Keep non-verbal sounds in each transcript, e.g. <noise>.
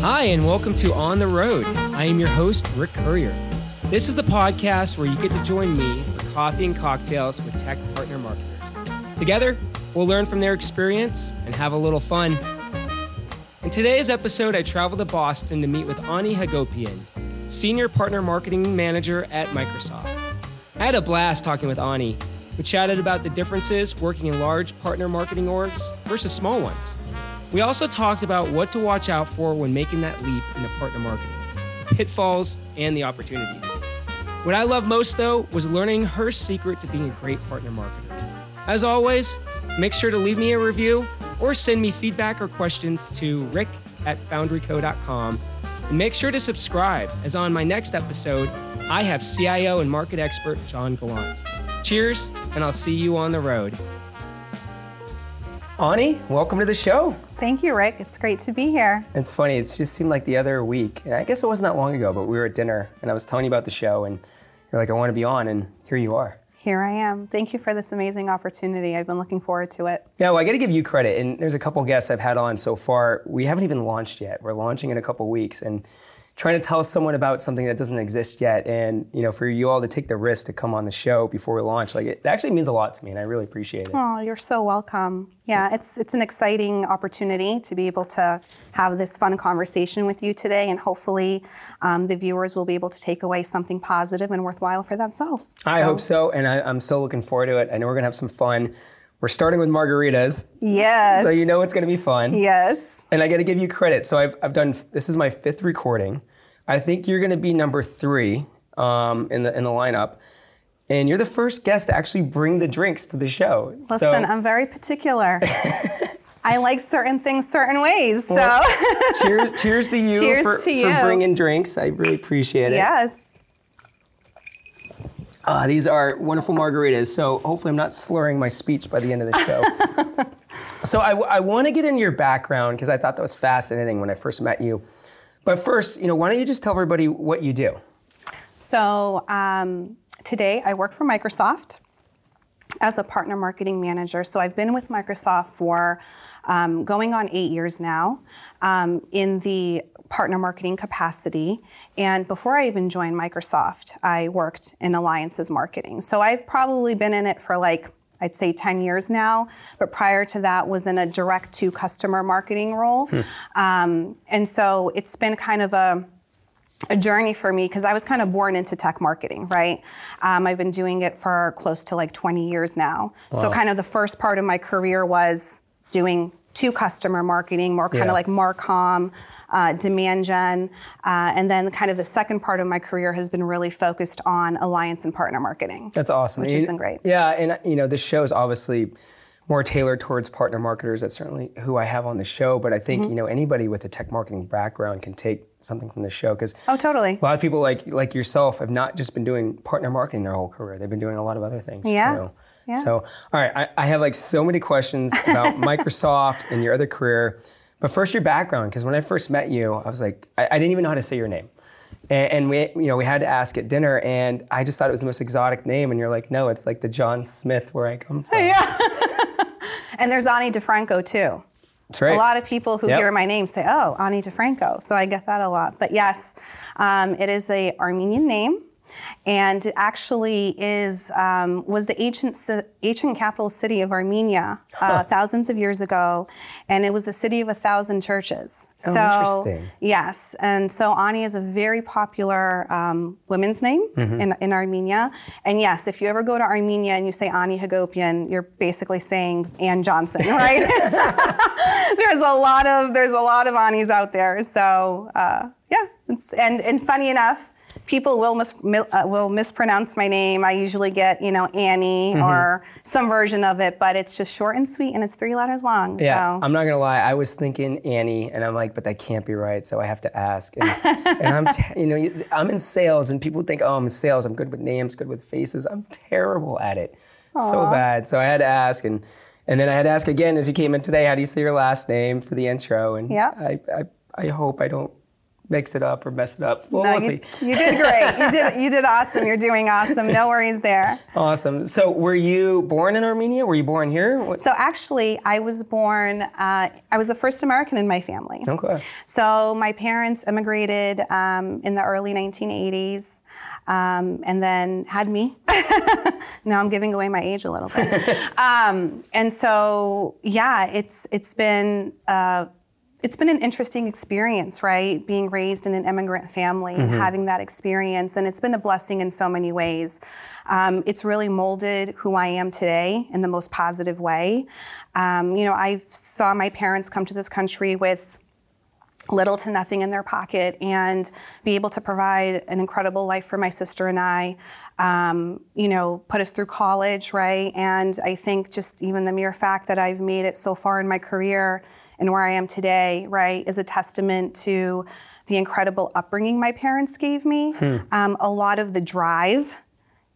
Hi, and welcome to On the Road. I am your host, Rick Courier. This is the podcast where you get to join me for coffee and cocktails with tech partner marketers. Together, we'll learn from their experience and have a little fun. In today's episode, I traveled to Boston to meet with Ani Hagopian, Senior Partner Marketing Manager at Microsoft. I had a blast talking with Ani. We chatted about the differences working in large partner marketing orgs versus small ones. We also talked about what to watch out for when making that leap into partner marketing, the pitfalls, and the opportunities. What I loved most, though, was learning her secret to being a great partner marketer. As always, make sure to leave me a review or send me feedback or questions to rick at foundryco.com. And make sure to subscribe, as on my next episode, I have CIO and market expert John Gallant. Cheers, and I'll see you on the road. Ani, welcome to the show. Thank you, Rick. It's great to be here. It's funny, it just seemed like the other week, and I guess it wasn't that long ago, but we were at dinner and I was telling you about the show, and you're like, I want to be on, and here you are. Here I am. Thank you for this amazing opportunity. I've been looking forward to it. Yeah, well, I got to give you credit, and there's a couple guests I've had on so far. We haven't even launched yet. We're launching in a couple weeks, and trying to tell someone about something that doesn't exist yet and you know for you all to take the risk to come on the show before we launch like it, actually means a lot to me and i really appreciate it oh you're so welcome yeah it's it's an exciting opportunity to be able to have this fun conversation with you today and hopefully um, the viewers will be able to take away something positive and worthwhile for themselves i so. hope so and I, i'm so looking forward to it i know we're going to have some fun we're starting with margaritas. Yes. So you know it's going to be fun. Yes. And I got to give you credit. So I've, I've done, this is my fifth recording. I think you're going to be number three um, in the in the lineup. And you're the first guest to actually bring the drinks to the show. Listen, so, I'm very particular. <laughs> I like certain things certain ways. So well, <laughs> cheers, cheers to you, cheers for, to you. for bringing drinks. I really appreciate it. Yes. Uh, these are wonderful margaritas. So hopefully I'm not slurring my speech by the end of the show. <laughs> so I, I want to get into your background because I thought that was fascinating when I first met you. But first, you know, why don't you just tell everybody what you do? So um, today I work for Microsoft as a partner marketing manager. So I've been with Microsoft for um, going on eight years now um, in the partner marketing capacity. And before I even joined Microsoft, I worked in alliances marketing. So I've probably been in it for like I'd say 10 years now, but prior to that was in a direct to customer marketing role. Hmm. Um, and so it's been kind of a a journey for me because I was kind of born into tech marketing, right? Um, I've been doing it for close to like 20 years now. Wow. So, kind of the first part of my career was doing to customer marketing, more kind yeah. of like Marcom, uh, demand gen. Uh, and then kind of the second part of my career has been really focused on alliance and partner marketing. That's awesome. Which has been great. Yeah, and you know, this show is obviously more tailored towards partner marketers. That's certainly who I have on the show. But I think mm-hmm. you know anybody with a tech marketing background can take something from the show because oh, totally. A lot of people like like yourself have not just been doing partner marketing their whole career. They've been doing a lot of other things. Yeah. Too. Yeah. So, all right, I, I have like so many questions about <laughs> Microsoft and your other career. But first, your background, because when I first met you, I was like, I, I, didn't even know how to say your name. And, and, we, you know, we had to ask at dinner, and I just thought it was the most exotic name. And you're like, no, it's like the John Smith where I come from. Yeah. <laughs> and there's Ani DiFranco too. That's right. A lot of people who yep. hear my name say, oh, Ani DiFranco. So I get that a lot. But yes, um, it is a Armenian name and it actually is um, was the ancient ancient capital city of Armenia uh, thousands of years ago, and it was the city of a thousand churches. Oh, so, interesting. Yes, and so Ani is a very popular um, women's name mm-hmm. in, in Armenia. And yes, if you ever go to Armenia and you say Ani Hagopian, you're basically saying Ann Johnson, <laughs> right? <laughs> there's a lot of there's a lot of Anis out there. So uh, yeah, and and funny enough people will mis- uh, will mispronounce my name. I usually get you know Annie mm-hmm. or some version of it, but it's just short and sweet, and it's three letters long. Yeah, so. I'm not gonna lie. I was thinking Annie, and I'm like, but that can't be right, so I have to ask. And, <laughs> and I'm t- you know I'm in sales, and people think, oh, I'm in sales. I'm good with names, good with faces. I'm terrible at it, Aww. so bad. So I had to ask and. And then I had to ask again as you came in today, how do you say your last name for the intro? And yeah. I, I, I hope I don't mix it up or mess it up. Well, no, we'll you, see. you did great. You did <laughs> you did awesome. You're doing awesome. No worries there. Awesome. So, were you born in Armenia? Were you born here? What- So actually, I was born. Uh, I was the first American in my family. Okay. So my parents immigrated um, in the early 1980s, um, and then had me. <laughs> now I'm giving away my age a little bit. <laughs> um, and so yeah, it's it's been. Uh, it's been an interesting experience, right? Being raised in an immigrant family, and having that experience, and it's been a blessing in so many ways. Um, it's really molded who I am today in the most positive way. Um, you know, I saw my parents come to this country with little to nothing in their pocket and be able to provide an incredible life for my sister and I. Um, you know, put us through college, right? And I think just even the mere fact that I've made it so far in my career and where I am today, right, is a testament to the incredible upbringing my parents gave me. Um, a lot of the drive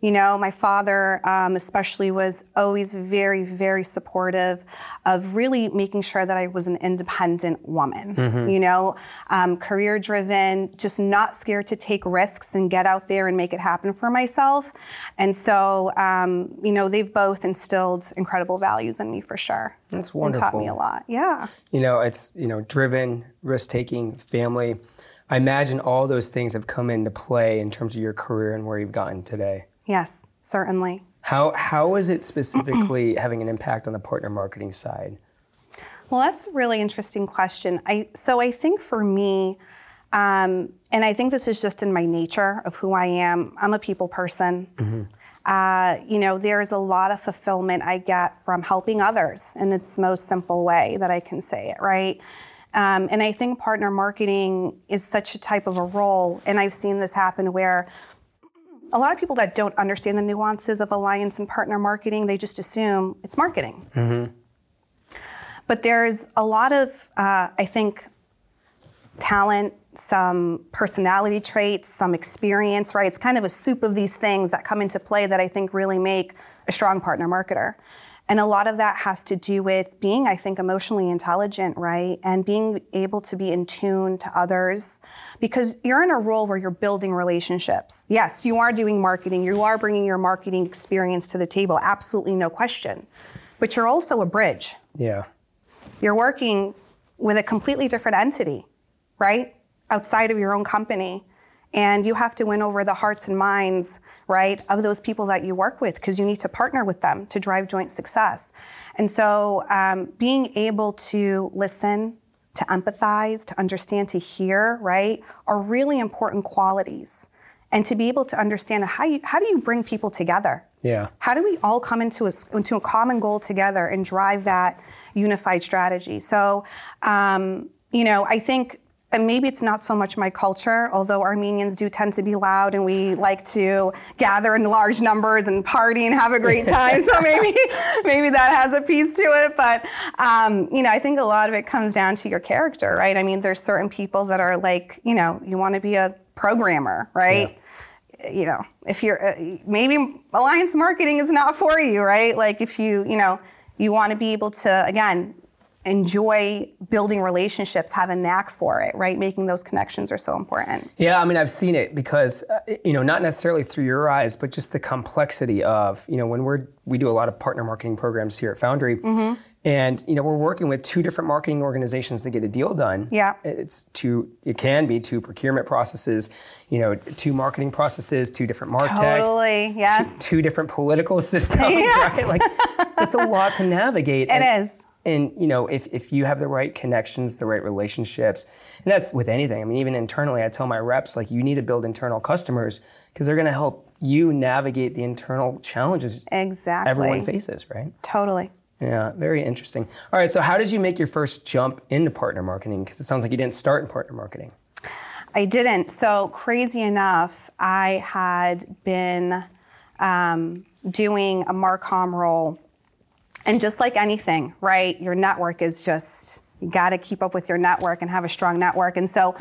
you know, my father, um, especially, was always very, very supportive of really making sure that I was an independent woman. You know, um, career driven, just not scared to take risks and get out there and make it happen for myself. And so, um, you know, they've both instilled incredible values in me for sure. That's And taught me a lot. Yeah. You know, it's you know, driven, risk taking, family. I imagine all those things have come into play in terms of your career and where you've gotten today. Yes, certainly. How how is it specifically <clears throat> having an impact on the partner marketing side? Well, that's a really interesting question. I so I think for me, um, and I think this is just in my nature of who I am. I'm a people person. Uh, you know, there's a lot of fulfillment I get from helping others in its most simple way that I can say it, right? Um, and I think partner marketing is such a type of a role, and I've seen this happen where a lot of people that don't understand the nuances of alliance and partner marketing, they just assume it's marketing. But there's a lot of, uh, I think, talent, some personality traits, some experience, right? It's kind of a soup of these things that come into play that I think really make a strong partner marketer. And a lot of that has to do with being, I think, emotionally intelligent, right? And being able to be in tune to others because you're in a role where you're building relationships. Yes, you are doing marketing, you are bringing your marketing experience to the table, absolutely no question. But you're also a bridge Yeah. you're working with a completely different entity, right? Outside of your own company. And you have to win over the hearts and minds, right, of those people that you work with because you need to partner with them to drive joint success. And so um, being able to listen, to empathize, to understand, to hear, right, are really important qualities. And to be able to understand how, you, how do you bring people together? Yeah. How do we all come into a, into a common goal together and drive that unified strategy? So, um, you know, I think and maybe it's not so much my culture, although Armenians do tend to be loud and we like to gather in large numbers and party and have a great time. so <laughs> maybe maybe that has a piece to it. But um, you know, I think a lot of it comes down to your character, right? I mean, there's certain people that are like, you know, you want to be a programmer, right? you know, if you're uh, maybe alliance marketing is not for you, right? Like if you, you know, you want to be able to again enjoy building relationships, have a knack for it, right? Making those connections are so important. Yeah, I mean, I've seen it because, uh, you know, not necessarily through your eyes, but just the complexity of, you know, when we're, we do a lot of partner marketing programs here at Foundry, Mm-hmm. and, you know, we're working with two different marketing organizations to get a deal done. Yeah. It's two, it can be two procurement processes, you know, two marketing processes, two different martechs. Totally, yes. Two, two different political <laughs> systems, Yes. right? Like, it's a lot to navigate. It and, is. And you know if, if you have the right connections the right relationships and that's with anything i mean even internally i tell my reps like you need to build internal customers because they're going to help you navigate the internal challenges Exactly. everyone faces right Totally. yeah very interesting all right so how did you make your first jump into partner marketing because it sounds like you didn't start in partner marketing I didn't. So crazy enough, I had been um, doing a Marcom role, and just like anything, right? Your network is just you got to keep up with your network and have a strong network. And so,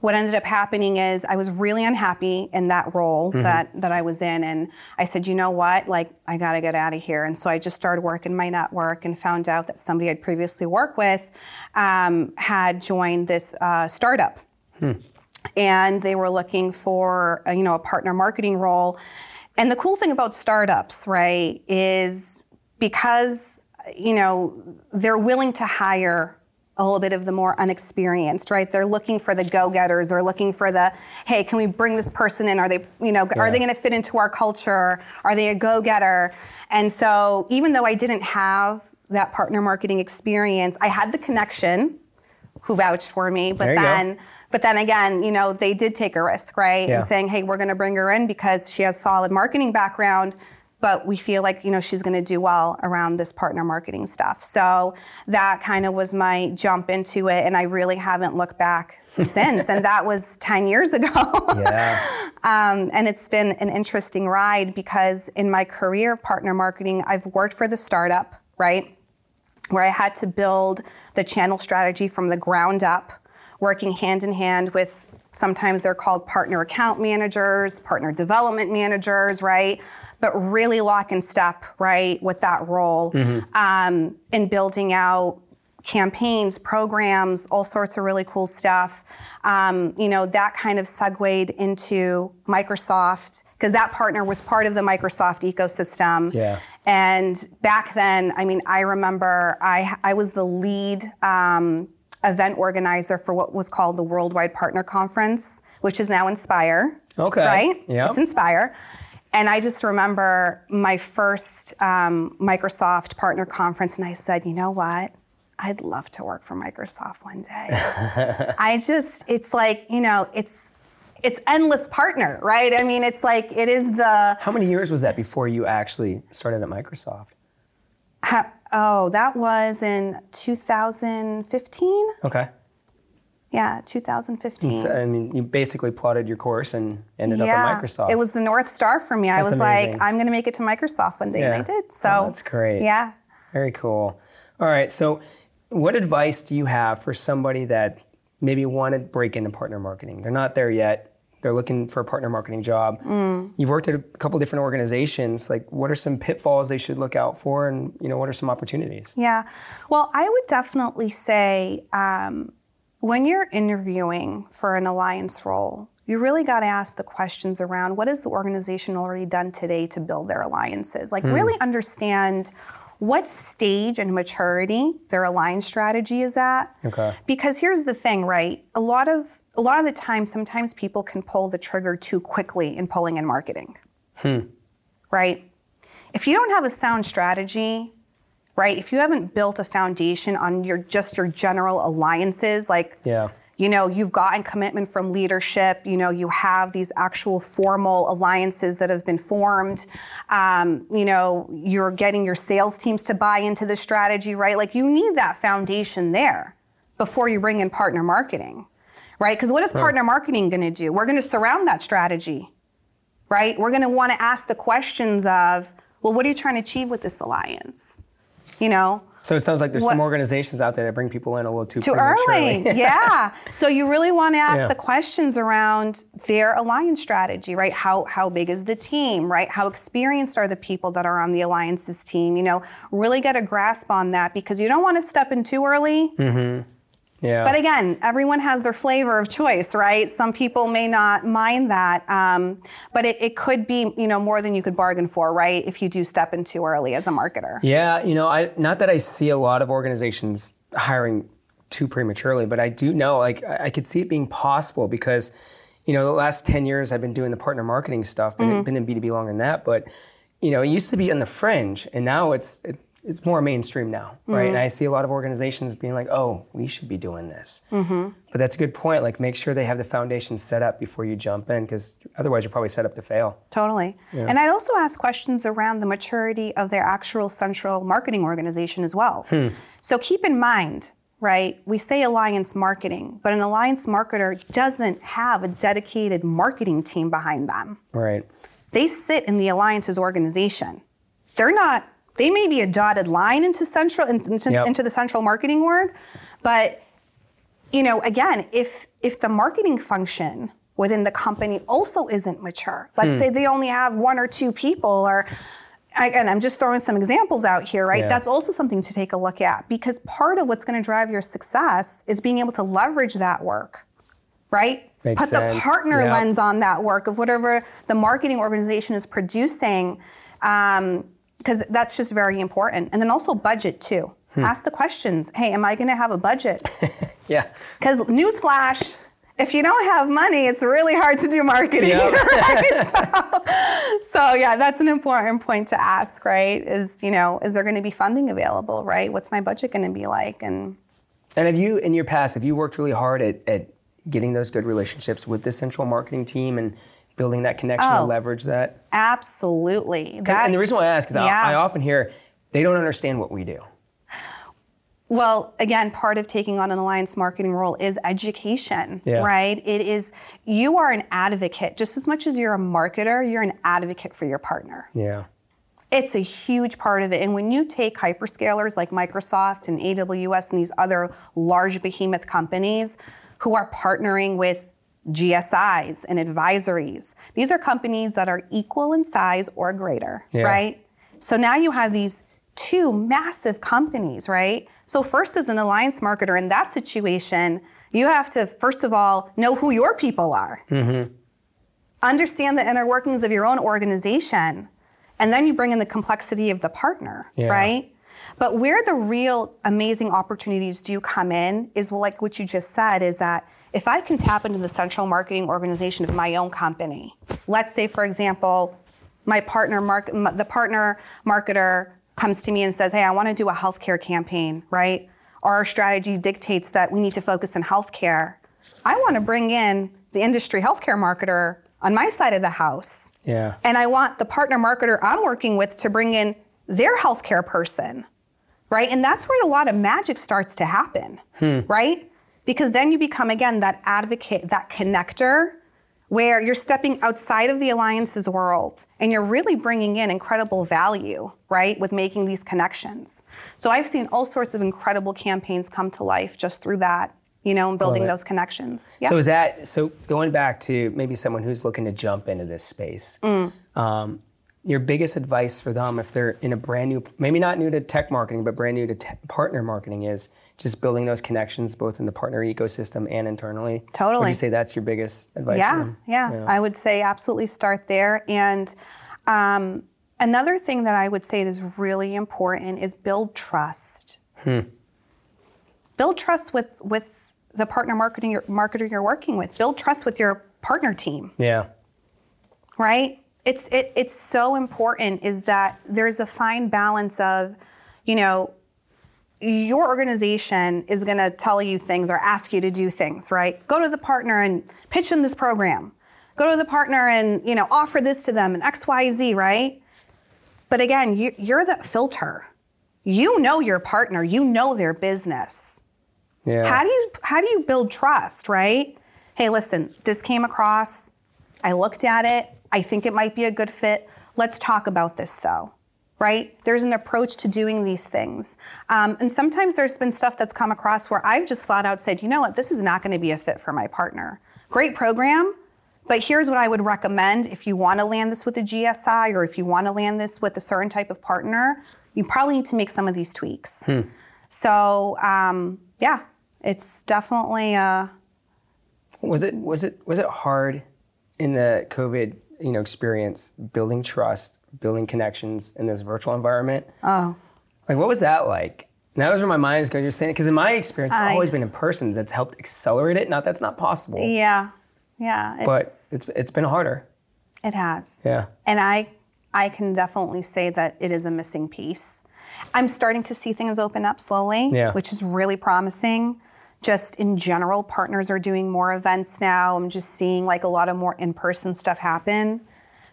what ended up happening is I was really unhappy in that role that that I was in, and I said, you know what? Like I got to get out of here. And so I just started working my network and found out that somebody I'd previously worked with um, had joined this uh, startup. and they were looking for a, you know a partner marketing role. And the cool thing about startups, right, is because you know they're willing to hire a little bit of the more unexperienced, right? They're looking for the go-getters. They're looking for the, hey, can we bring this person in? Are they, you know, yeah. are they going to fit into our culture? Are they a go-getter? And so, even though I didn't have that partner marketing experience, I had the connection who vouched for me, but then. Go but then again, you know, they did take a risk, right? Yeah. And saying, hey, we're going to bring her in because she has solid marketing background, but we feel like, you know, she's going to do well around this partner marketing stuff. So that kind of was my jump into it. And I really haven't looked back <laughs> since. and that was 10 years ago. yeah. <laughs> Um, and it's been an interesting ride because in my career of partner marketing, I've worked for the startup, right? Where I had to build the channel strategy from the ground up working hand in hand with sometimes they're called partner account managers, partner development managers, right? But really lock in step, right, with that role mm-hmm. um, in building out campaigns, programs, all sorts of really cool stuff. Um, you know, that kind of segued into Microsoft because that partner was part of the Microsoft ecosystem. Yeah. And back then, I mean, I remember I, I was the lead um, event organizer for what was called the Worldwide Partner Conference, which is now Inspire. Okay. Right? Yeah. It's Inspire. And I just remember my first um, Microsoft partner conference, and I said, you know what? I'd love to work for Microsoft one day. <laughs> I just, it's like, you know, it's, it's endless partner, right? I mean, it's like it is the. How many years was that before you actually started at Microsoft? Oh, that was in 2015. Okay. Yeah, 2015. So, I mean, you basically plotted your course and ended yeah, up at Microsoft. It was the North Star for me. That's I was amazing. like, I'm going to make it to Microsoft one day, yeah. and I did. So oh, that's great. Yeah. Very cool. All right. So, what advice do you have for somebody that maybe wanted to break into partner marketing? They're not there yet they're looking for a partner marketing job. Mm. You've worked at a couple different organizations. Like, what are some pitfalls they should look out for, and you know, what are some opportunities? Yeah, well, I would definitely say um, when you're interviewing for an alliance role, you really got to ask the questions around what has the organization already done today to build their alliances. Like, mm. really understand what stage and maturity their alliance strategy is at. Okay. Because here's the thing, right? A lot of a lot of the time, sometimes people can pull the trigger too quickly in pulling in marketing. Hmm. Right? If you don't have a sound strategy, right? If you haven't built a foundation on your just your general alliances, like yeah. you know, you've gotten commitment from leadership, you know, you have these actual formal alliances that have been formed. Um, you know, you're getting your sales teams to buy into the strategy, right? Like you need that foundation there before you bring in partner marketing right? Because what is partner marketing going to do? We're going to surround that strategy, right? We're going to want to ask the questions of, well, what are you trying to achieve with this alliance? You know? So it sounds like there's what, some organizations out there that bring people in a little too, too early. <laughs> yeah. So you really want to ask yeah. the questions around their alliance strategy, right? How how big is the team, right? How experienced are the people that are on the alliances team? You know, really get a grasp on that because you don't want to step in too early. Mm-hmm yeah. But again, everyone has their flavor of choice, right? Some people may not mind that, um, but it, it, could be, you know, more than you could bargain for, right? If you do step in too early as a marketer. Yeah, you know, I not that I see a lot of organizations hiring too prematurely, but I do know, like, I could see it being possible because, you know, the last ten years I've been doing the partner marketing stuff, been, mm-hmm. been in B two B longer than that, but you know, it used to be on the fringe, and now it's it, it's more mainstream now, right? Mm-hmm. And I see a lot of organizations being like, "Oh, we should be doing this." Mm-hmm. But that's a good point. Like, make sure they have the foundation set up before you jump in, because otherwise you're probably set up to fail. Totally. Yeah. And I'd also ask questions around the maturity of their actual central marketing organization as well. Hmm. So keep in mind, right? We say alliance marketing, but an alliance marketer doesn't have a dedicated marketing team behind them. Right. They sit in the alliances organization. They're not they may be a dotted line into central into, yep. into the central marketing org, but you know, again, if if the marketing function within the company also isn't mature, let's hmm. say they only have one or two people or again, I'm just throwing some examples out here, right? Yeah. That's also something to take a look at because part of what's going to drive your success is being able to leverage that work right? Makes Put sense. the partner Yep. lens on that work of whatever the marketing organization is producing, because that's just very important. And then also budget too. Hmm. Ask the questions. Hey, am I going to have a budget? <laughs> Yeah. Because newsflash, if you don't have money, it's really hard to do marketing. Yep. <laughs> right? <laughs> so, so yeah, that's an important point to ask, right? Is you know, is there going to be funding available, right? What's my budget going to be like? And And have you, in your past, have you worked really hard at, at getting those good relationships with the central marketing team and building that connection Oh. to leverage that? absolutely, 'Cause- and the reason why I ask is yeah. I, I often hear they don't understand what we do. Well, again, part of taking on an alliance marketing role is education, Yeah. right? It is, you are an advocate. Just as much as you're a marketer, you're an advocate for your partner. Yeah. It's a huge part of it. And when you take hyperscalers like Microsoft and AWS and these other large behemoth companies who are partnering with GSIs and advisories, these are companies that are equal in size or greater, Yeah. right? So now you have these two massive companies, right? So, first, as an alliance marketer in that situation, you have to, first of all, know who your people are mm-hmm. understand the inner workings of your own organization, and then you bring in the complexity of the partner, Yeah. right? But where the real amazing opportunities do come in is well, like what you just said, is that if I can tap into the central marketing organization of my own company, let's say, for example, my partner, mark, the partner marketer comes to me and says, "Hey, I want to do a healthcare campaign, right? Our strategy dictates that we need to focus on healthcare. I want to bring in the industry healthcare marketer on my side of the house. Yeah. And I want the partner marketer I'm working with to bring in their healthcare person, right? And that's where a lot of magic starts to happen, hmm. right? Because then you become, again, that advocate, that connector, where you're stepping outside of the alliances world and you're really bringing in incredible value, right, with making these connections. So I've seen all sorts of incredible campaigns come to life just through that, you know, and building those connections. Yeah. So is that so? Going back to maybe someone who's looking to jump into this space, Mm. um, your biggest advice for them if they're in a brand new, maybe not new to tech marketing, but brand new to te- partner marketing is just building those connections both in the partner ecosystem and internally. Totally. Would you say that's your biggest advice? for Yeah, yeah, I would say absolutely start there. And um, another thing that I would say is really important is build trust. Build trust with with the partner marketing marketer you're working with. Build trust with your partner team Yeah. right? It's it, it's so important is that there's a fine balance of, you know, your organization is going to tell you things or ask you to do things, right? Go to the partner and pitch in this program. Go to the partner and you know offer this to them and X Y Z, right? But again, you, you're that filter. You know your partner. You know their business. Yeah. How do you how do you build trust, right? Hey, listen, this came across. I looked at it. I think it might be a good fit. Let's talk about this though, right? There's an approach to doing these things. Um, and sometimes there's been stuff that's come across where I've just flat out said, you know what, this is not going to be a fit for my partner. Great program, but here's what I would recommend if you want to land this with a GSI or if you want to land this with a certain type of partner, you probably need to make some of these tweaks. So, um, yeah, it's definitely a. Was it was it was it hard in the COVID you know experience building trust, building connections in this virtual environment? oh. Like what was that like? And that was where my mind is going. You're saying because in my experience, it's always been in person that's helped accelerate it. Not that's not possible, Yeah, yeah. It's, but it's it's been harder. it has. Yeah. And I, I can definitely say that it is a missing piece. I'm starting to see things open up slowly, Yeah. which is really promising. Just in general, partners are doing more events now. I'm just seeing like a lot of more in-person stuff happen.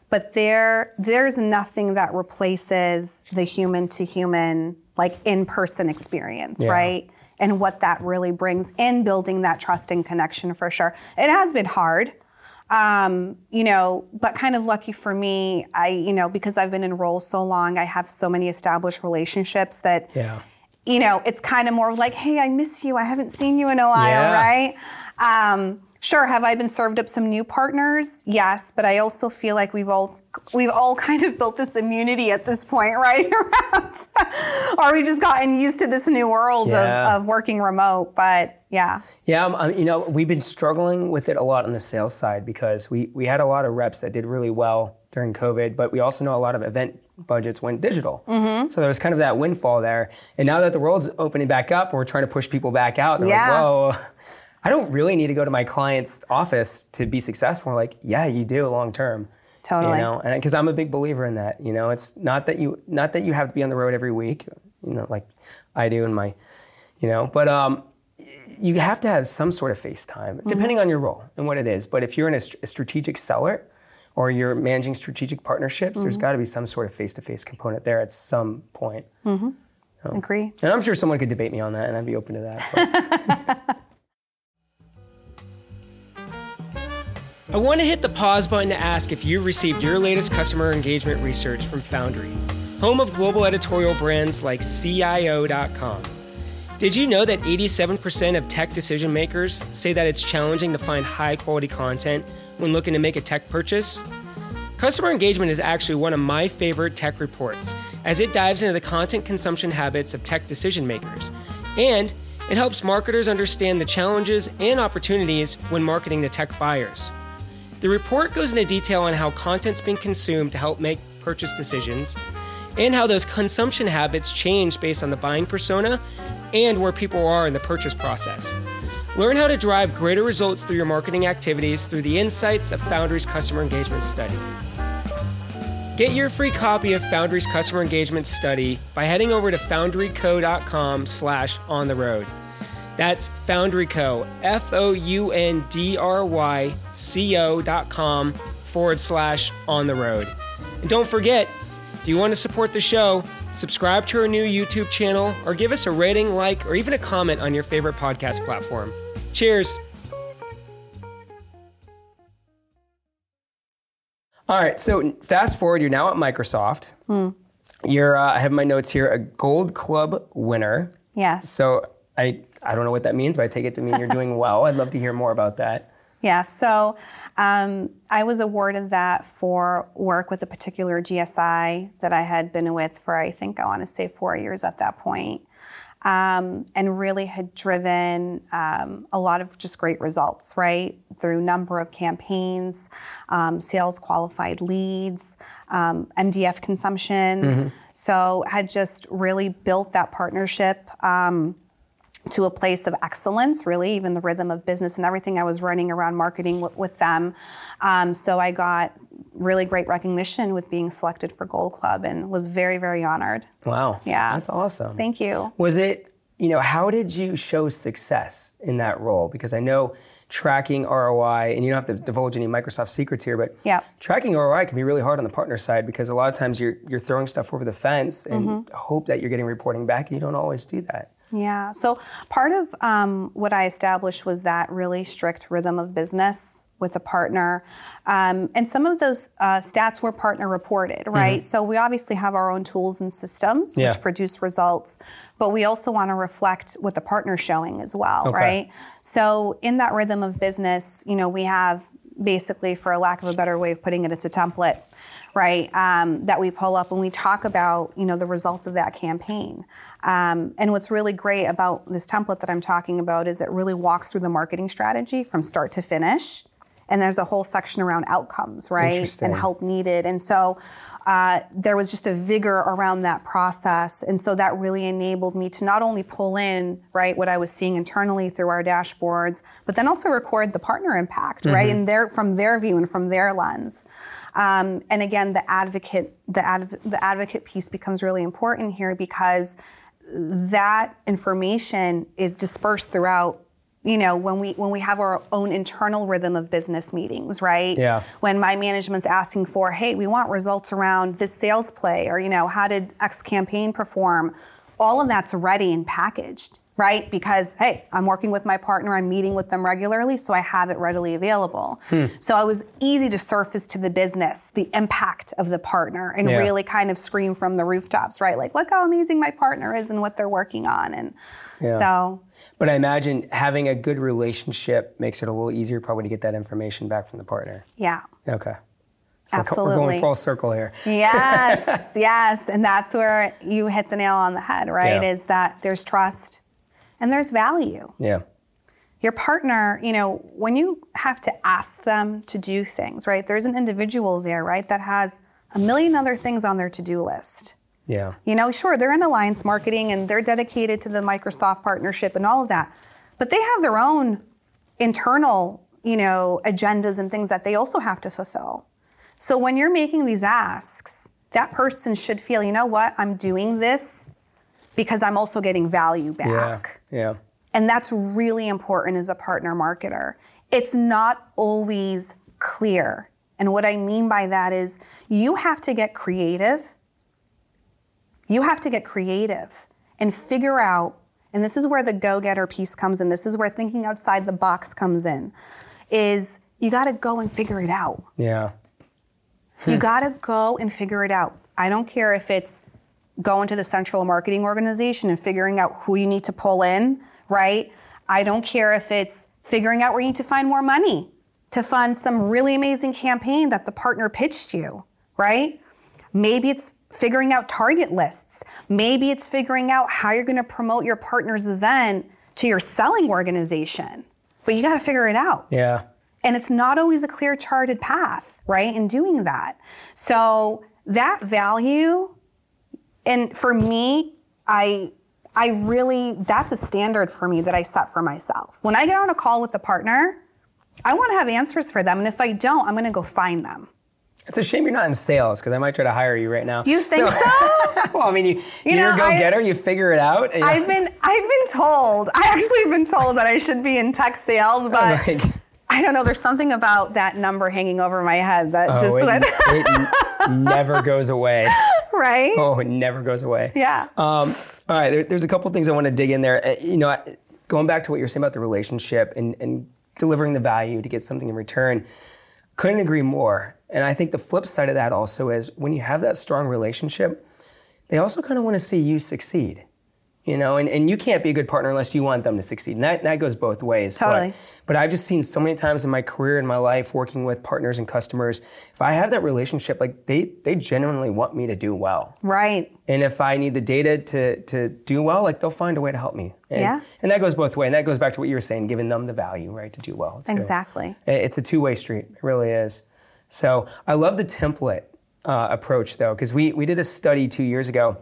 But there, there's nothing that replaces the human to human, like in-person experience, Yeah. right? And what that really brings in building that trust and connection for sure. It has been hard um, you know, but kind of lucky for me, I, you know, because I've been in roles so long, I have so many established relationships that, Yeah. You know, it's kind of more of like, hey, I miss you. I haven't seen you in a while, Yeah. right? Um, sure, have I been served up some new partners? Yes, but I also feel like we've all we've all <laughs> kind of built this immunity at this point, right? <laughs> Or we just gotten used to this new world Yeah. of, of working remote. But Yeah. Yeah, um, um, you know, we've been struggling with it a lot on the sales side because we we had a lot of reps that did really well during COVID, but we also know a lot of event budgets went digital. Mm-hmm. So there was kind of that windfall there. And now that the world's opening back up, we're trying to push people back out. They're Yeah. like, whoa. <laughs> I don't really need to go to my client's office to be successful. We're like, yeah, you do long term. Totally. You know, and because I'm a big believer in that. You know, it's not that you not that you have to be on the road every week. You know, like I do in my, you know, but um, you have to have some sort of face time, depending on your role and what it is. But if you're in a, str- a strategic seller or you're managing strategic partnerships, there's mm-hmm. got to be some sort of face to face component there at some point. Mm-hmm. Agree. And I'm sure someone could debate me on that, and I'd be open to that. but- <laughs> I want to hit the pause button to ask if you received your latest customer engagement research from Foundry, home of global editorial brands like CIO.com. Did you know that 87% of tech decision makers say that it's challenging to find high quality content when looking to make a tech purchase? Customer engagement is actually one of my favorite tech reports, as it dives into the content consumption habits of tech decision makers. And it helps marketers understand the challenges and opportunities when marketing to tech buyers. The report goes into detail on how content's being consumed to help make purchase decisions, and how those consumption habits change based on the buying persona and where people are in the purchase process. Learn how to drive greater results through your marketing activities through the insights of Foundry's customer engagement study. Get your free copy of Foundry's customer engagement study by heading over to foundryco.com slash on the road. That's Foundryco, F O U N D R Y C O dot com forward slash on the road. And don't forget, if you want to support the show, subscribe to our new YouTube channel or give us a rating, like, or even a comment on your favorite podcast platform. Cheers! All right, so fast forward, you're now at Microsoft. You're, uh, I have my notes here, a Gold Club winner. Yes. So I, I don't know what that means, but I take it to mean you're doing <laughs> well. I'd love to hear more about that. Yeah, so um, I was awarded that for work with a particular GSI that I had been with for, I think, I want to say four years at that point, um, and really had driven um, a lot of just great results, right? Through number of campaigns, um, sales qualified leads, um, MDF consumption. So had just really built that partnership. Um, to a place of excellence, really, even the rhythm of business and everything I was running around marketing w- with them. Um, so I got really great recognition with being selected for Gold Club and was very, very honored. Wow. Yeah. That's awesome. Thank you. Was it, you know, how did you show success in that role? Because I know tracking ROI, and you don't have to divulge any Microsoft secrets here, but Yeah. tracking ROI can be really hard on the partner side because a lot of times you're, you're throwing stuff over the fence and Mm-hmm. hope that you're getting reporting back, and you don't always do that. Yeah. So part of um, what I established was that really strict rhythm of business with a partner. Um, and some of those uh, stats were partner reported, right? So we obviously have our own tools and systems Yeah. which produce results, but we also want to reflect what the partner's showing as well, Okay. right? So in that rhythm of business, you know, we have basically, for a lack of a better way of putting it, it's a template right? Um, that we pull up when we talk about, you know, the results of that campaign. Um, and what's really great about this template that I'm talking about is it really walks through the marketing strategy from start to finish. And there's a whole section around outcomes, right? And help needed. And so uh, there was just a vigor around that process. And so that really enabled me to not only pull in, right, what I was seeing internally through our dashboards, but then also record the partner impact, right? And their, from their view and from their lens. Um, and again, the advocate, the, adv- the advocate piece becomes really important here because that information is dispersed throughout. You know, when we when we have our own internal rhythm of business meetings, right? Yeah. When my management's asking for, hey, we want results around this sales play, or you know, how did X campaign perform? All of that's ready and packaged, right? Because hey, I'm working with my partner, I'm meeting with them regularly, so I have it readily available. hmm. So it was easy to surface to the business the impact of the partner and Yeah. really kind of scream from the rooftops, right? Like, look how amazing my partner is and what they're working on. And Yeah. so But I imagine having a good relationship makes it a little easier probably to get that information back from the partner. yeah. Okay. So we're going full circle here. Yes, <laughs> yes. And that's where you hit the nail on the head, right? Yeah. Is that there's trust and there's value. Yeah. your partner, you know, when you have to ask them to do things, right? There's an individual there, right, that has a million other things on their to do list. Yeah. You know, sure, they're in alliance marketing and they're dedicated to the Microsoft partnership and all of that, but they have their own internal, you know, agendas and things that they also have to fulfill. So when you're making these asks, that person should feel, you know what, I'm doing this because I'm also getting value back. Yeah. Yeah. And that's really important as a partner marketer. It's not always clear. And what I mean by that is you have to get creative. You have to get creative and figure out, and this is where the go getter piece comes in, this is where thinking outside the box comes in, is you got to go and figure it out. Yeah. You hmm. got to go and figure it out. I don't care if it's going to the central marketing organization and figuring out who you need to pull in, right? I don't care if it's figuring out where you need to find more money to fund some really amazing campaign that the partner pitched you, right? Maybe it's figuring out target lists. Maybe it's figuring out how you're going to promote your partner's event to your selling organization. But you got to figure it out. Yeah. And it's not always a clear charted path, right, in doing that. So that value, and for me, I I really that's a standard for me that I set for myself. When I get on a call with a partner, I want to have answers for them. And if I don't, I'm gonna go find them. It's a shame you're not in sales because I might try to hire you right now. You think so? <laughs> well, I mean, you, you are a go-getter. You figure it out. I've been I've been told. I actually have been told that I should be in tech sales, <laughs> but I don't know. There's something about that number hanging over my head that oh, just it, went it <laughs> never goes away. right. Oh, it never goes away. Yeah. Um, all right, there, there's a couple things I want to dig in there. Uh, You know, going back to what you were saying about the relationship and, and delivering the value to get something in return, couldn't agree more. And I think the flip side of that also is when you have that strong relationship, they also kind of want to see you succeed. You know, and, and you can't be a good partner unless you want them to succeed. And that, that goes both ways. But- Totally. But, I've just seen so many times in my career, in my life, working with partners and customers, if I have that relationship, like they, they genuinely want me to do well. Right. And if I need the data to, to do well, like they'll find a way to help me. And, Yeah. And that goes both ways. And that goes back to what you were saying, giving them the value, right, to do well. too. Exactly. It's a two-way street. It really is. So I love the template uh, approach though, because we, we did a study two years ago.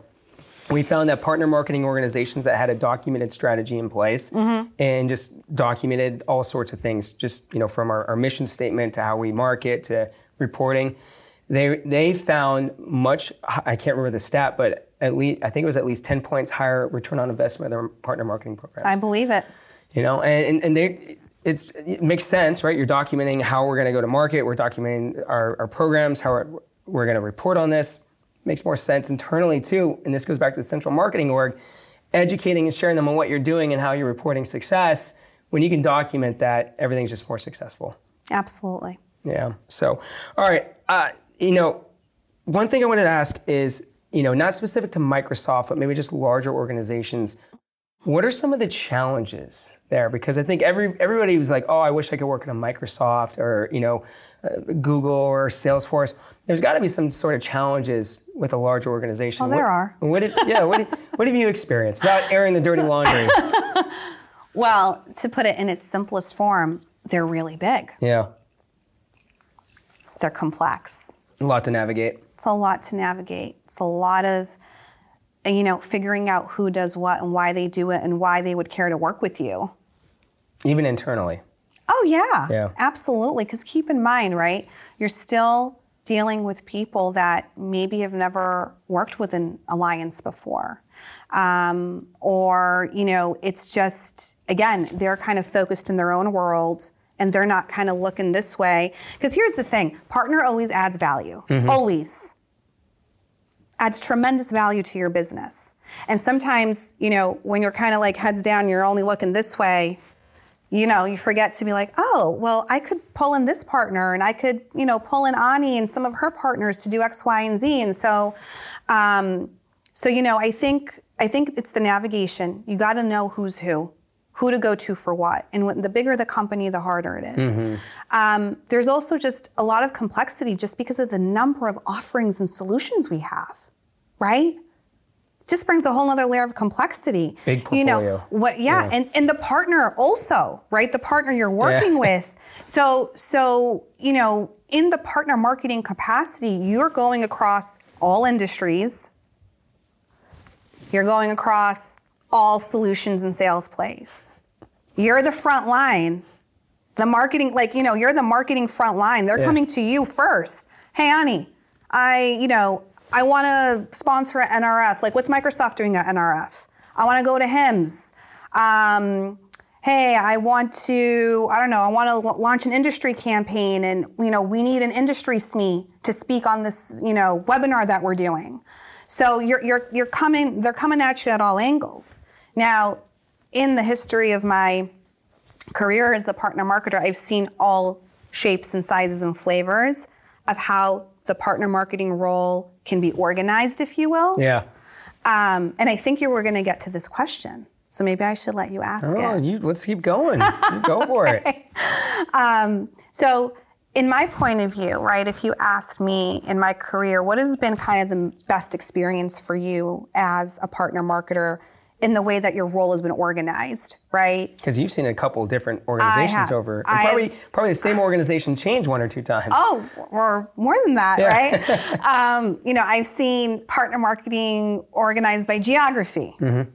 We found that partner marketing organizations that had a documented strategy in place and just documented all sorts of things, just you know, from our, our mission statement to how we market to reporting. They they found much. I can't remember the stat, but at least I think it was at least ten points higher return on investment of their partner marketing programs I believe it. you know and, and, they it makes sense right you're documenting how we're going to go to market we're documenting our, our programs how we're, we're going to report on this makes more sense internally too and this goes back to the central marketing org educating and sharing them on what you're doing and how you're reporting success when you can document that everything's just more successful Absolutely. yeah. So, all right. Uh, you know, one thing I wanted to ask is, you know, not specific to Microsoft, but maybe just larger organizations. What are some of the challenges there? Because I think every everybody was like, "Oh, I wish I could work at a Microsoft or you know, uh, Google or Salesforce." There's got to be some sort of challenges with a large organization. Oh, there What- are. What have, yeah. What, have- what have you experienced without airing the dirty laundry? <laughs> Well, to put it in its simplest form, they're really big. yeah. They're complex. A lot to navigate. It's a lot to navigate. It's a lot of, you know, figuring out who does what and why they do it and why they would care to work with you. Even internally. Oh, yeah. Yeah. Absolutely. Because keep in mind, right, you're still dealing with people that maybe have never worked with an alliance before. Um, or, you know, it's just, again, they're kind of focused in their own world and they're not kind of looking this way. Because here's the thing partner always adds value, always adds tremendous value to your business. And sometimes, you know, when you're kind of like heads down, you're only looking this way, you know, you forget to be like, oh, well, I could pull in this partner and I could, you know, pull in Ani and some of her partners to do X, Y, and Z. And so, um, so you know, I think I think it's the navigation. You got to know who's who, who to go to for what. And when, the bigger the company, the harder it is. Um, there's also just a lot of complexity just because of the number of offerings and solutions we have, right? just brings a whole other layer of complexity. Big You know portfolio. what? Yeah, Yeah. and and the partner also, right? The partner you're working Yeah. <laughs> with. So so you know, in the partner marketing capacity, you're going across all industries. You're going across all solutions and sales plays. You're the front line. The marketing, like, you know, you're the marketing front line. They're Yeah. coming to you first. Hey, Annie, I, you know, I want to sponsor an NRF. Like, what's Microsoft doing at NRF? I want to go to HIMSS. Um, hey, I want to, I don't know, I want to launch an industry campaign and, you know, we need an industry SME to speak on this, you know, webinar that we're doing. So you're, you're, you're coming, they're coming at you at all angles. Now, in the history of my career as a partner marketer, I've seen all shapes and sizes and flavors of how the partner marketing role can be organized, if you will. Yeah. Um, and I think you were going to get to this question. So maybe I should let you ask Oh, it. you let's keep going. Go <laughs> for it. So, in my point of view, right, if you asked me in my career, what has been kind of the best experience for you as a partner marketer in the way that your role has been organized, right? Because you've seen a couple different organizations over, probably probably the same organization change one or two times. Oh, or more than that, Yeah. right? <laughs> um, you know, I've seen partner marketing organized by geography. Mm-hmm.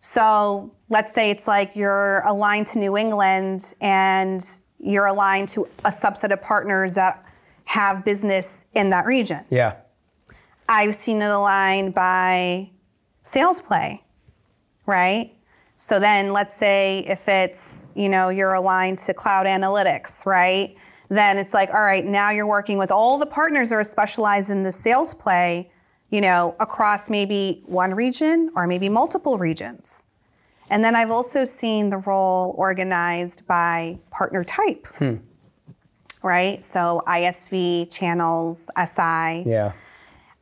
So let's say it's like you're aligned to New England and you're aligned to a subset of partners that have business in that region. Yeah. I've seen it aligned by sales play, right? So then let's say if it's, you know, you're aligned to cloud analytics, right? Then it's like, all right, now you're working with all the partners that are specialized in the sales play, you know, across maybe one region or maybe multiple regions. And then I've also seen the role organized by partner type, right? So ISV, channels, SI. Yeah.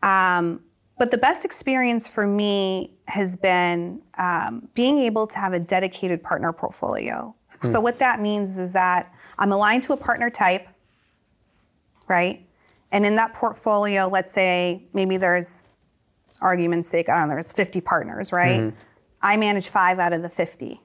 Um, but the best experience for me has been um, being able to have a dedicated partner portfolio. So, what that means is that I'm aligned to a partner type, right? And in that portfolio, let's say maybe there's argument's sake, I don't know, there's 50 partners, right? I manage five out of the 50,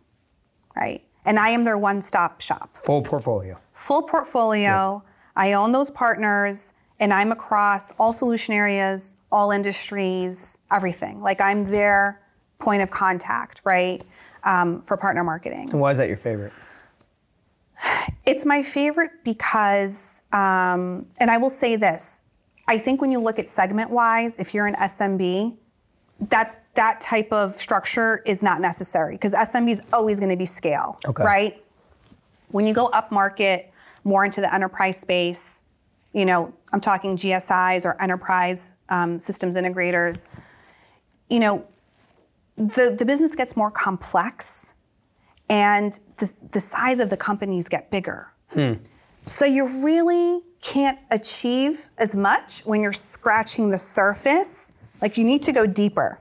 right? And I am their one stop shop Full portfolio. full portfolio. I own those partners, and I'm across all solution areas, all industries, everything. Like I'm their point of contact, right, um, for partner marketing. And why is that your favorite? It's my favorite because, um, and I will say this: I think when you look at segment-wise, if you're an SMB, that that type of structure is not necessary because SMB is always going to be scale, Okay. right? When you go up market, more into the enterprise space, you know, I'm talking GSIs or enterprise um, systems integrators. You know, the the business gets more complex, and the the size of the companies get bigger. So you really can't achieve as much when you're scratching the surface. Like you need to go deeper.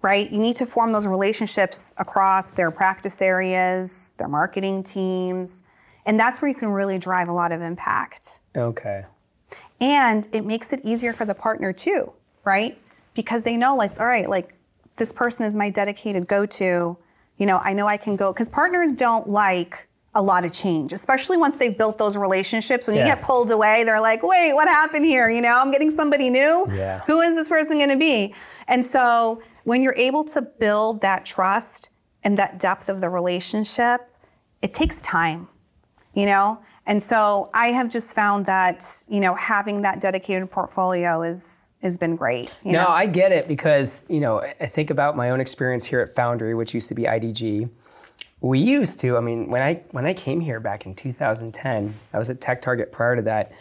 Right? You need to form those relationships across their practice areas, their marketing teams, and that's where you can really drive a lot of impact. Okay. And it makes it easier for the partner too, right? Because they know, like, all right, like this person is my dedicated go to. You know, I know I can go, because partners don't like a lot of change, especially once they've built those relationships. When you get pulled away, they're like, wait, what happened here? You know, I'm getting somebody new. Yeah. Who is this person going to be? And so when you're able to build that trust and that depth of the relationship, it takes time you know and so i have just found that you know having that dedicated portfolio is has been great you No, know? I get it because, you know, I think about my own experience here at Foundry, which used to be IDG. We used to, I mean, when I when I came here back in 2010, I was at TechTarget prior to that.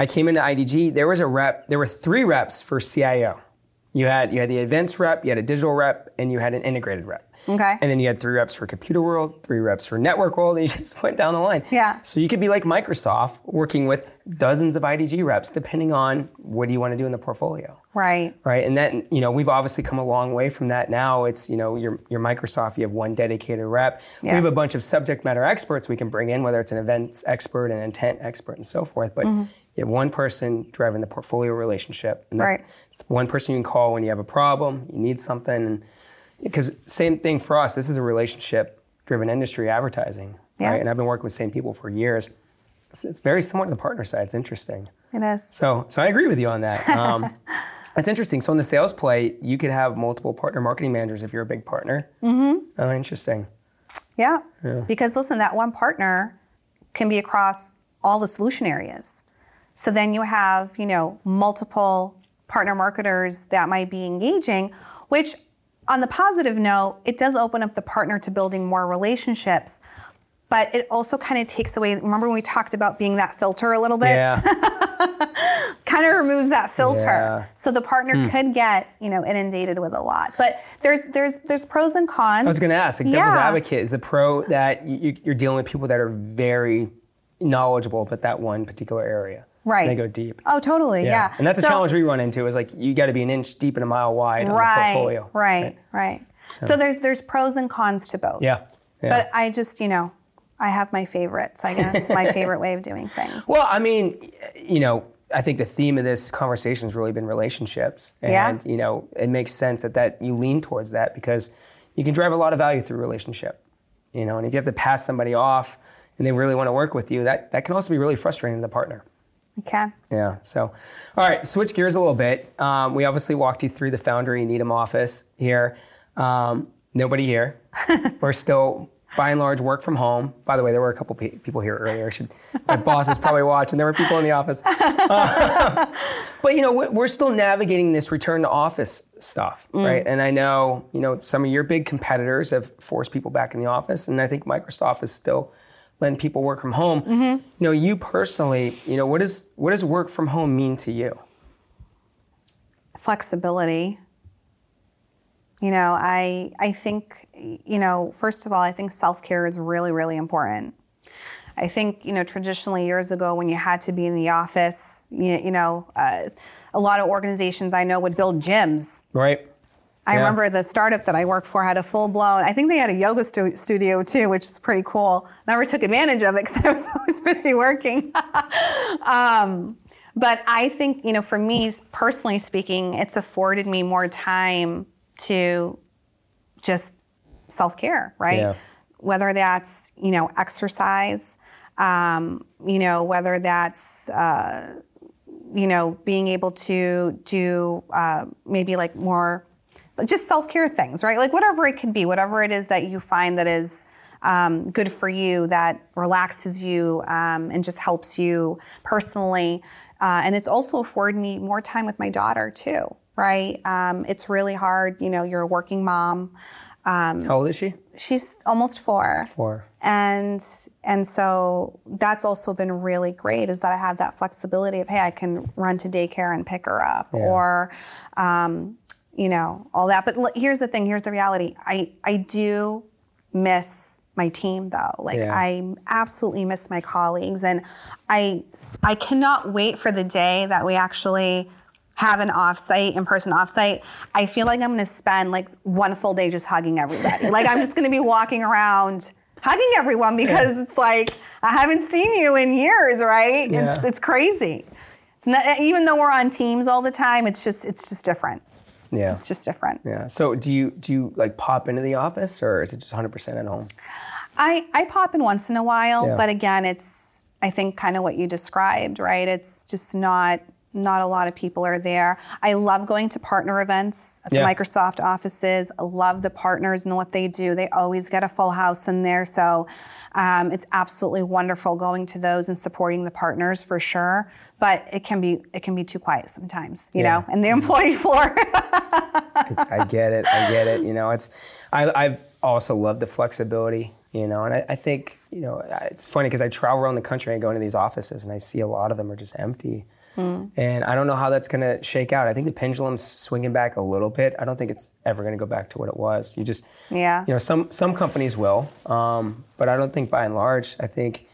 I came into IDG, there was a rep, there were three reps for CIO. You had you had the events rep, you had a digital rep, and you had an integrated rep. Okay. And then you had three reps for Computerworld, three reps for Network World, and you <laughs> just went down the line. Yeah. So you could be like Microsoft, working with dozens of IDG reps, depending on what do you want to do in the portfolio right right? And that you know we've obviously come a long way from that. Now it's you know your your Microsoft, you have one dedicated rep. Yeah. We have a bunch of subject matter experts we can bring in, whether it's an events expert, an intent expert, and so forth. But mm-hmm. You have one person driving the portfolio relationship, and that's Right. it's one person you can call when you have a problem, you need something, and because same thing for us. This is a relationship-driven industry, advertising, Yeah. right? And I've been working with the same people for years. It's, it's very similar to the partner side. It's interesting. It is. So, so I agree with you on that. <laughs> Um, that's interesting. So in the sales play, you could have multiple partner marketing managers if you're a big partner. Mm-hmm. Oh, interesting. Yeah. Yeah. Because listen, that one partner can be across all the solution areas. So then you have, you know, multiple partner marketers that might be engaging, which on the positive note, it does open up the partner to building more relationships. But it also kind of takes away, remember when we talked about being that filter a little bit? Yeah. <laughs> kind of removes that filter. Yeah. Hmm. So the partner could get, you know, inundated with a lot. But there's there's there's pros and cons. I was going to ask, like devil's Yeah. advocate is the pro that you, you're dealing with people that are very knowledgeable about that one particular area. Right. They go deep. Oh, totally. Yeah. And that's a So- challenge we run into is like you got to be an inch deep and a mile wide on the right, portfolio. Right, right. So. there's there's pros and cons to both. Yeah, yeah. But I just, you know, I have my favorites, I guess, my <laughs> favorite way of doing things. Well, I mean, you know, I think the theme of this conversation has really been relationships, and Yeah. you know, it makes sense that that you lean towards that because you can drive a lot of value through relationship. You know, and if you have to pass somebody off and they really want to work with you, that that can also be really frustrating to the partner. Okay. Yeah. So, all right, switch gears a little bit. Um, we obviously walked you through the Foundry Needham office here. Um, nobody here. <laughs> We're still, by and large, work from home. By the way, there were a couple pe- people here earlier. Should, my boss is probably watching. There were people in the office. Uh, <laughs> <laughs> but you know, we- we're still navigating this return to office stuff, right? And I know, you know, some of your big competitors have forced people back in the office, and I think Microsoft is still letting people work from home. You know, you personally, you know, what is what does work from home mean to you? Flexibility. You know, I I think, you know, first of all, I think self-care is really, really important. I think, you know, traditionally years ago when you had to be in the office, you, you know, uh, a lot of organizations I know would build gyms Right? I Yeah. remember the startup that I worked for had a full blown, I think they had a yoga stu- studio too, which is pretty cool. Never took advantage of it because <laughs> I was always busy working. <laughs> um, but I think, you know, for me personally speaking, it's afforded me more time to just self care, right? Yeah. Whether that's, you know, exercise, um, you know, whether that's, uh, you know, being able to do uh, maybe like more just self care things, right? Like whatever it can be, whatever it is that you find that is um, good for you, that relaxes you, um, and just helps you personally. Uh, and it's also afforded me more time with my daughter too, right? Um, it's really hard, you know, you're a working mom. How old is she? She's almost four Four. and and so that's also been really great is that I have that flexibility of hey I can run to daycare and pick her up or um, you know all that but l- here's the thing here's the reality I I do miss my team though like Yeah. I absolutely miss my colleagues and I I cannot wait for the day that we actually have an offsite, in-person offsite, I feel like I'm gonna spend like one full day just hugging everybody. like I'm just gonna be walking around hugging everyone because it's like I haven't seen you in years, right? It's, Yeah. it's crazy. It's not even though we're on teams all the time. It's just it's just different. Yeah. It's just different. Yeah. So do you do you like pop into the office or is it just 100% at home? I, I pop in once in a while, Yeah. but again, it's I think kind of what you described, right? It's just not not a lot of people are there. I love going to partner events at the Yeah. Microsoft offices. I love the partners and what they do. They always get a full house in there, so um, it's absolutely wonderful going to those and supporting the partners for sure. But it can be it can be too quiet sometimes, you Yeah. know, and the employee <laughs> floor. I get it. I get it. You know, it's I, I've also loved the flexibility. You know, and I, I think you know it's funny because I travel around the country and I go into these offices and I see a lot of them are just empty. And I don't know how that's going to shake out. I think the pendulum's swinging back a little bit. I don't think it's ever going to go back to what it was. You just, Yeah. You know, some some companies will, um, but I don't think by and large. I think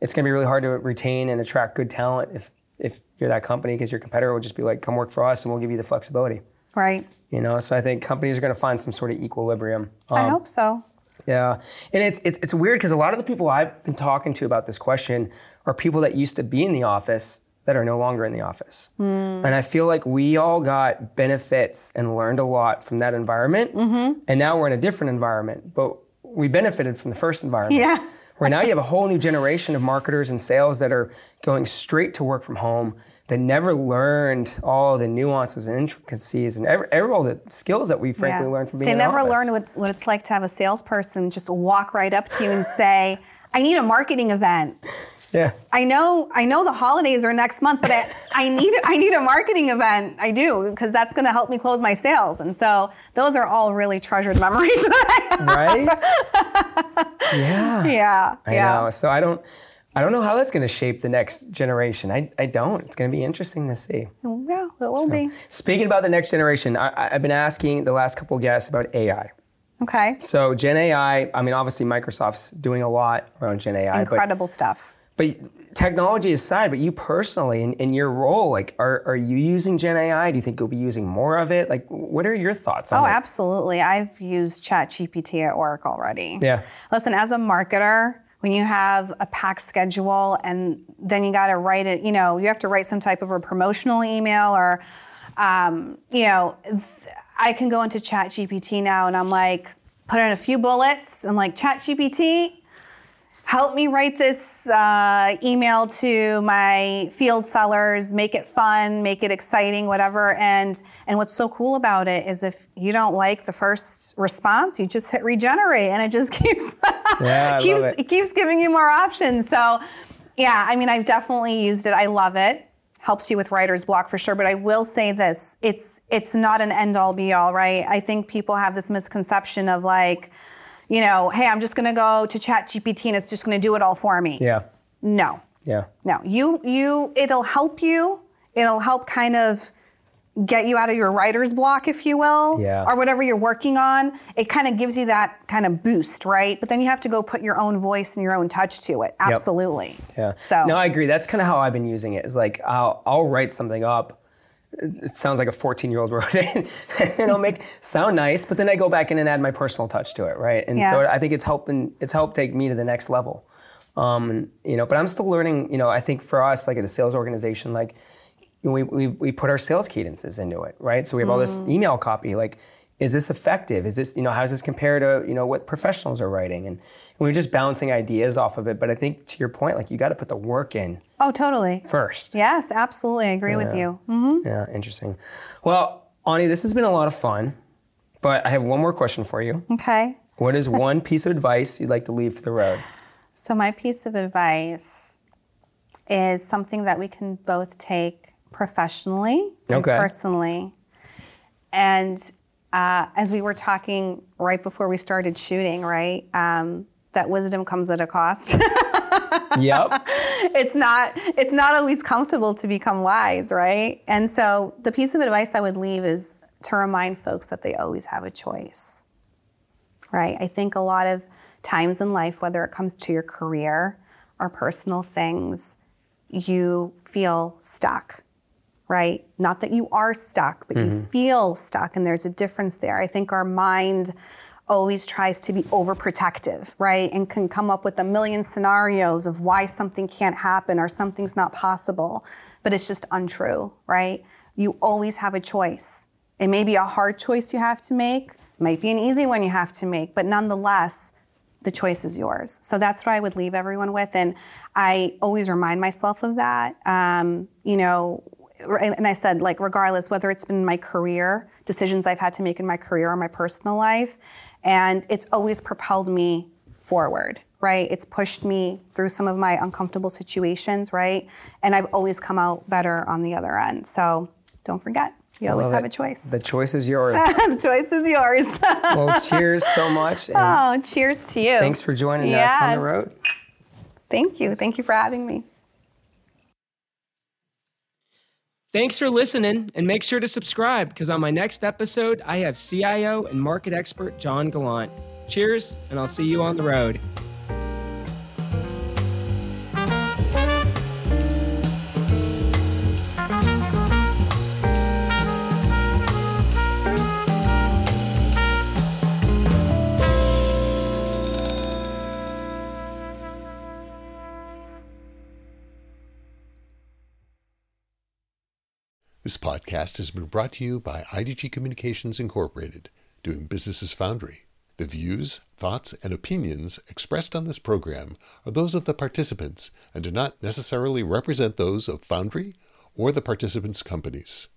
it's going to be really hard to retain and attract good talent if if you're that company because your competitor will just be like, come work for us and we'll give you the flexibility. right. You know, so I think companies are going to find some sort of equilibrium. I Um, hope so. Yeah, and it's it's, it's weird because a lot of the people I've been talking to about this question are people that used to be in the office that are no longer in the office. Mm. And I feel like we all got benefits and learned a lot from that environment. Mm-hmm. And now we're in a different environment, but we benefited from the first environment. Yeah. <laughs> where now you have a whole new generation of marketers and sales that are going straight to work from home that never learned all the nuances and intricacies and every, every all the skills that we frankly yeah. learned from being they never office. learned what, what it's like to have a salesperson just walk right up to you and say i need a marketing event yeah. I know I know the holidays are next month, but I, I need I need a marketing event. I do because that's going to help me close my sales. And so those are all really treasured memories. right? <laughs> yeah. Yeah. I yeah. know. So I don't I don't know how that's going to shape the next generation. I, I don't. It's going to be interesting to see. Yeah, it will so, be. Speaking about the next generation, I, I've been asking the last couple guests about AI. Okay. So Gen AI, I mean, obviously Microsoft's doing a lot around Gen AI. Incredible stuff. But technology aside, but you personally, in, in your role, like, are, are you using Gen AI? Do you think you'll be using more of it? Like, what are your thoughts on oh, it? Oh, absolutely. I've used ChatGPT at work already. Yeah. Listen, as a marketer, when you have a packed schedule and then you got to write it, you know, you have to write some type of a promotional email or, um, you know, I can go into ChatGPT now and I'm like, put in a few bullets. I'm like, ChatGPT, help me write this uh, email to my field sellers make it fun make it exciting whatever. And and what's so cool about it is if you don't like the first response you just hit regenerate and it just <laughs> keeps yeah, keeps it. it keeps giving you more options. So yeah i mean i've definitely used it. I love it. Helps you with writer's block for sure. But i will say this it's it's not an end all be all right? I think people have this misconception of like you know, hey, I'm just going to go to ChatGPT and it's just going to do it all for me. Yeah. No. Yeah. No. You you it'll help you. It'll help kind of get you out of your writer's block, if you will, yeah. or whatever you're working on. It kind of gives you that kind of boost, right? But then you have to go put your own voice and your own touch to it. Absolutely. Yep. Yeah. So no, I agree. That's kind of how I've been using it. it. Is like I'll I'll write something up it sounds like a 14 year old wrote it <laughs> and it'll make sound nice but then i go back in and add my personal touch to it right and yeah. so i think it's helping it's helped take me to the next level um, you know but i'm still learning you know i think for us like at a sales organization like we, we, we put our sales cadences into it right so we have all this mm-hmm. email copy like is this effective? Is this, you know, how does this compare to, you know, what professionals are writing? And, we're just bouncing ideas off of it. But I think to your point, like you got to put the work in. Oh, totally. First. Yes, absolutely. I agree yeah. with you. Mm-hmm. Yeah, interesting. Well, Ani, this has been a lot of fun, but I have one more question for you. Okay. What is <laughs> one piece of advice you'd like to leave for the road? So my piece of advice is something that we can both take professionally and personally. And uh, as we were talking right before we started shooting, right? Um, that wisdom comes at a cost. <laughs> yep. It's not it's not always comfortable to become wise, right? And so the piece of advice I would leave is to remind folks that they always have a choice. Right? I think a lot of times in life whether it comes to your career or personal things, you feel stuck right? Not that you are stuck, but mm-hmm. you feel stuck, and there's a difference there. I think our mind always tries to be overprotective, right? And can come up with a million scenarios of why something can't happen or something's not possible, but it's just untrue, right? You always have a choice. It may be a hard choice you have to make, might be an easy one you have to make, but nonetheless, the choice is yours. So that's what I would leave everyone with. And I always remind myself of that. Um, you know, and I said, like, regardless, whether it's been my career, decisions I've had to make in my career or my personal life, and it's always propelled me forward, right? It's pushed me through some of my uncomfortable situations, right? And I've always come out better on the other end. So don't forget, you always have it. a choice. The choice is yours. <laughs> the choice is yours. <laughs> well, cheers so much. oh, cheers to you. Thanks for joining yes. us on the road. Thank you. Thank you for having me. Thanks for listening, and make sure to subscribe because on my next episode, I have CIO and market expert John Gallant. Cheers, and I'll see you on the road. This podcast has been brought to you by IDG Communications Incorporated, doing business as Foundry. The views, thoughts, and opinions expressed on this program are those of the participants and do not necessarily represent those of Foundry or the participants' companies.